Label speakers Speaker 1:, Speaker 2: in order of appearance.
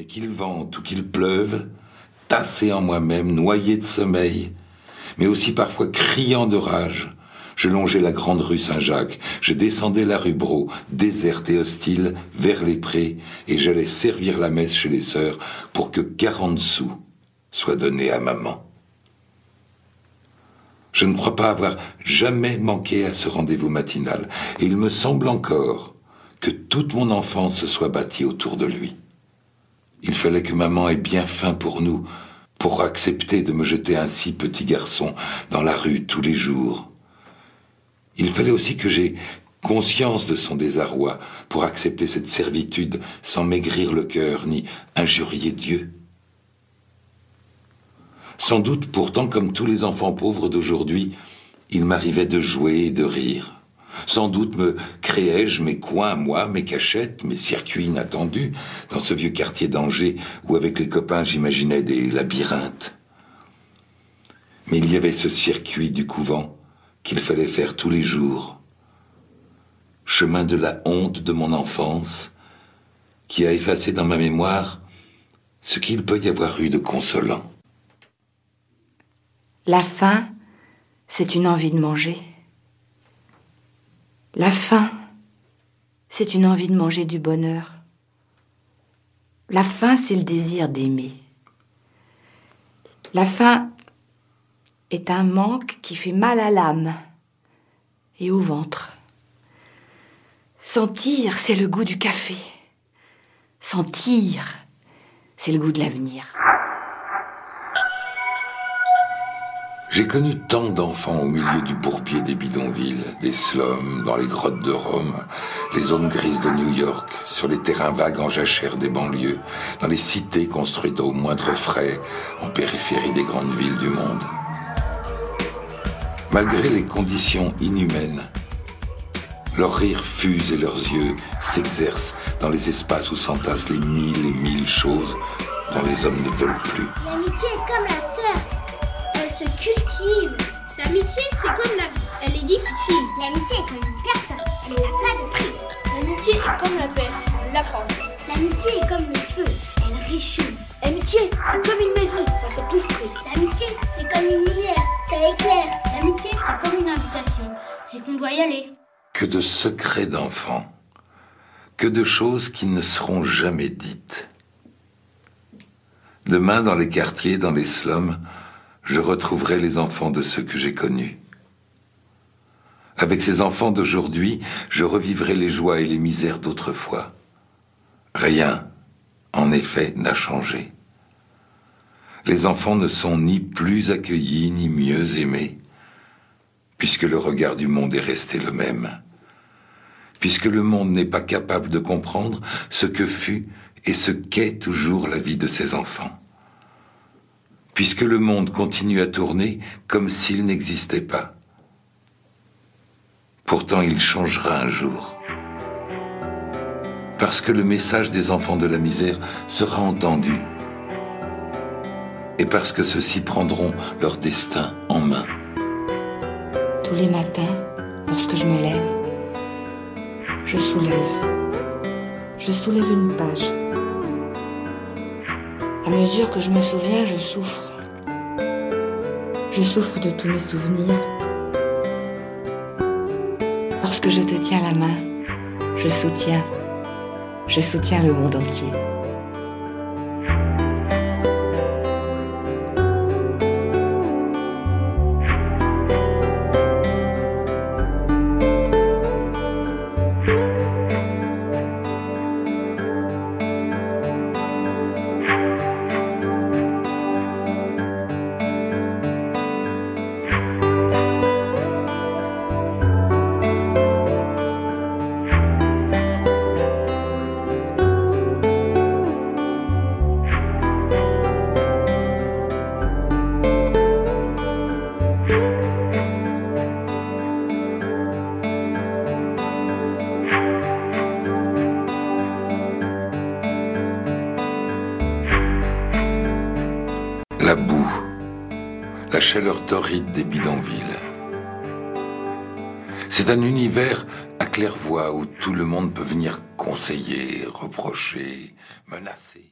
Speaker 1: Mais qu'il vente ou qu'il pleuve, tassé en moi-même, noyé de sommeil, mais aussi parfois criant de rage, je longeais la grande rue Saint-Jacques, je descendais la rue Bro, déserte et hostile, vers les prés, et j'allais servir la messe chez les sœurs pour que quarante sous soient donnés à maman. Je ne crois pas avoir jamais manqué à ce rendez-vous matinal, et il me semble encore que toute mon enfance se soit bâtie autour de lui. Il fallait que maman ait bien faim pour nous, pour accepter de me jeter ainsi petit garçon dans la rue tous les jours, il fallait aussi que j'aie conscience de son désarroi pour accepter cette servitude sans maigrir le cœur ni injurier Dieu. Sans doute pourtant, comme tous les enfants pauvres d'aujourd'hui, il m'arrivait de jouer et de rire. Sans doute me créais-je mes coins, moi, mes cachettes, mes circuits inattendus, dans ce vieux quartier d'Angers où avec les copains j'imaginais des labyrinthes. Mais il y avait ce circuit du couvent, qu'il fallait faire tous les jours. Chemin de la honte de mon enfance, qui a effacé dans ma mémoire ce qu'il peut y avoir eu de consolant.
Speaker 2: La faim, c'est une envie de manger. La faim, c'est une envie de manger du bonheur. La faim, c'est le désir d'aimer. La faim, est un manque qui fait mal à l'âme et au ventre. Sentir, c'est le goût du café. Sentir, c'est le goût de l'avenir.
Speaker 1: J'ai connu tant d'enfants au milieu du bourbier des bidonvilles, des slums, dans les grottes de Rome, les zones grises de New York, sur les terrains vagues en jachère des banlieues, dans les cités construites au moindre frais, en périphérie des grandes villes du monde malgré les conditions inhumaines. Leurs rires fusent et leurs yeux s'exercent dans les espaces où s'entassent les mille et mille choses dont les hommes ne veulent plus.
Speaker 3: L'amitié est comme la terre, se cultive.
Speaker 4: L'amitié, c'est comme la vie, elle est difficile.
Speaker 3: L'amitié est comme une personne, elle n'a pas de prix.
Speaker 4: L'amitié est comme la paix, on l'apprend.
Speaker 3: L'amitié est comme le feu, elle réchauffe.
Speaker 4: L'amitié, c'est comme une maison, ça se construit.
Speaker 3: L'amitié, c'est comme une lumière, ça éclaire.
Speaker 4: L'amitié, c'est comme une invitation, c'est qu'on doit y aller.
Speaker 1: Que de secrets d'enfants, que de choses qui ne seront jamais dites. Demain, dans les quartiers, dans les slums, je retrouverai les enfants de ceux que j'ai connus. Avec ces enfants d'aujourd'hui, je revivrai les joies et les misères d'autrefois. Rien, en effet, n'a changé. Les enfants ne sont ni plus accueillis ni mieux aimés, puisque le regard du monde est resté le même, puisque le monde n'est pas capable de comprendre ce que fut et ce qu'est toujours la vie de ses enfants, puisque le monde continue à tourner comme s'il n'existait pas. Pourtant il changera un jour parce que le message des enfants de la misère sera entendu et parce que ceux-ci prendront leur destin en main.
Speaker 2: Tous les matins, lorsque je me lève, je soulève. Je soulève une page. À mesure que je me souviens, je souffre. Je souffre de tous mes souvenirs. Lorsque je te tiens la main, je soutiens je soutiens le monde entier.
Speaker 1: La boue, la chaleur torride des bidonvilles. C'est un univers à claire-voix où tout le monde peut venir conseiller, reprocher, menacer.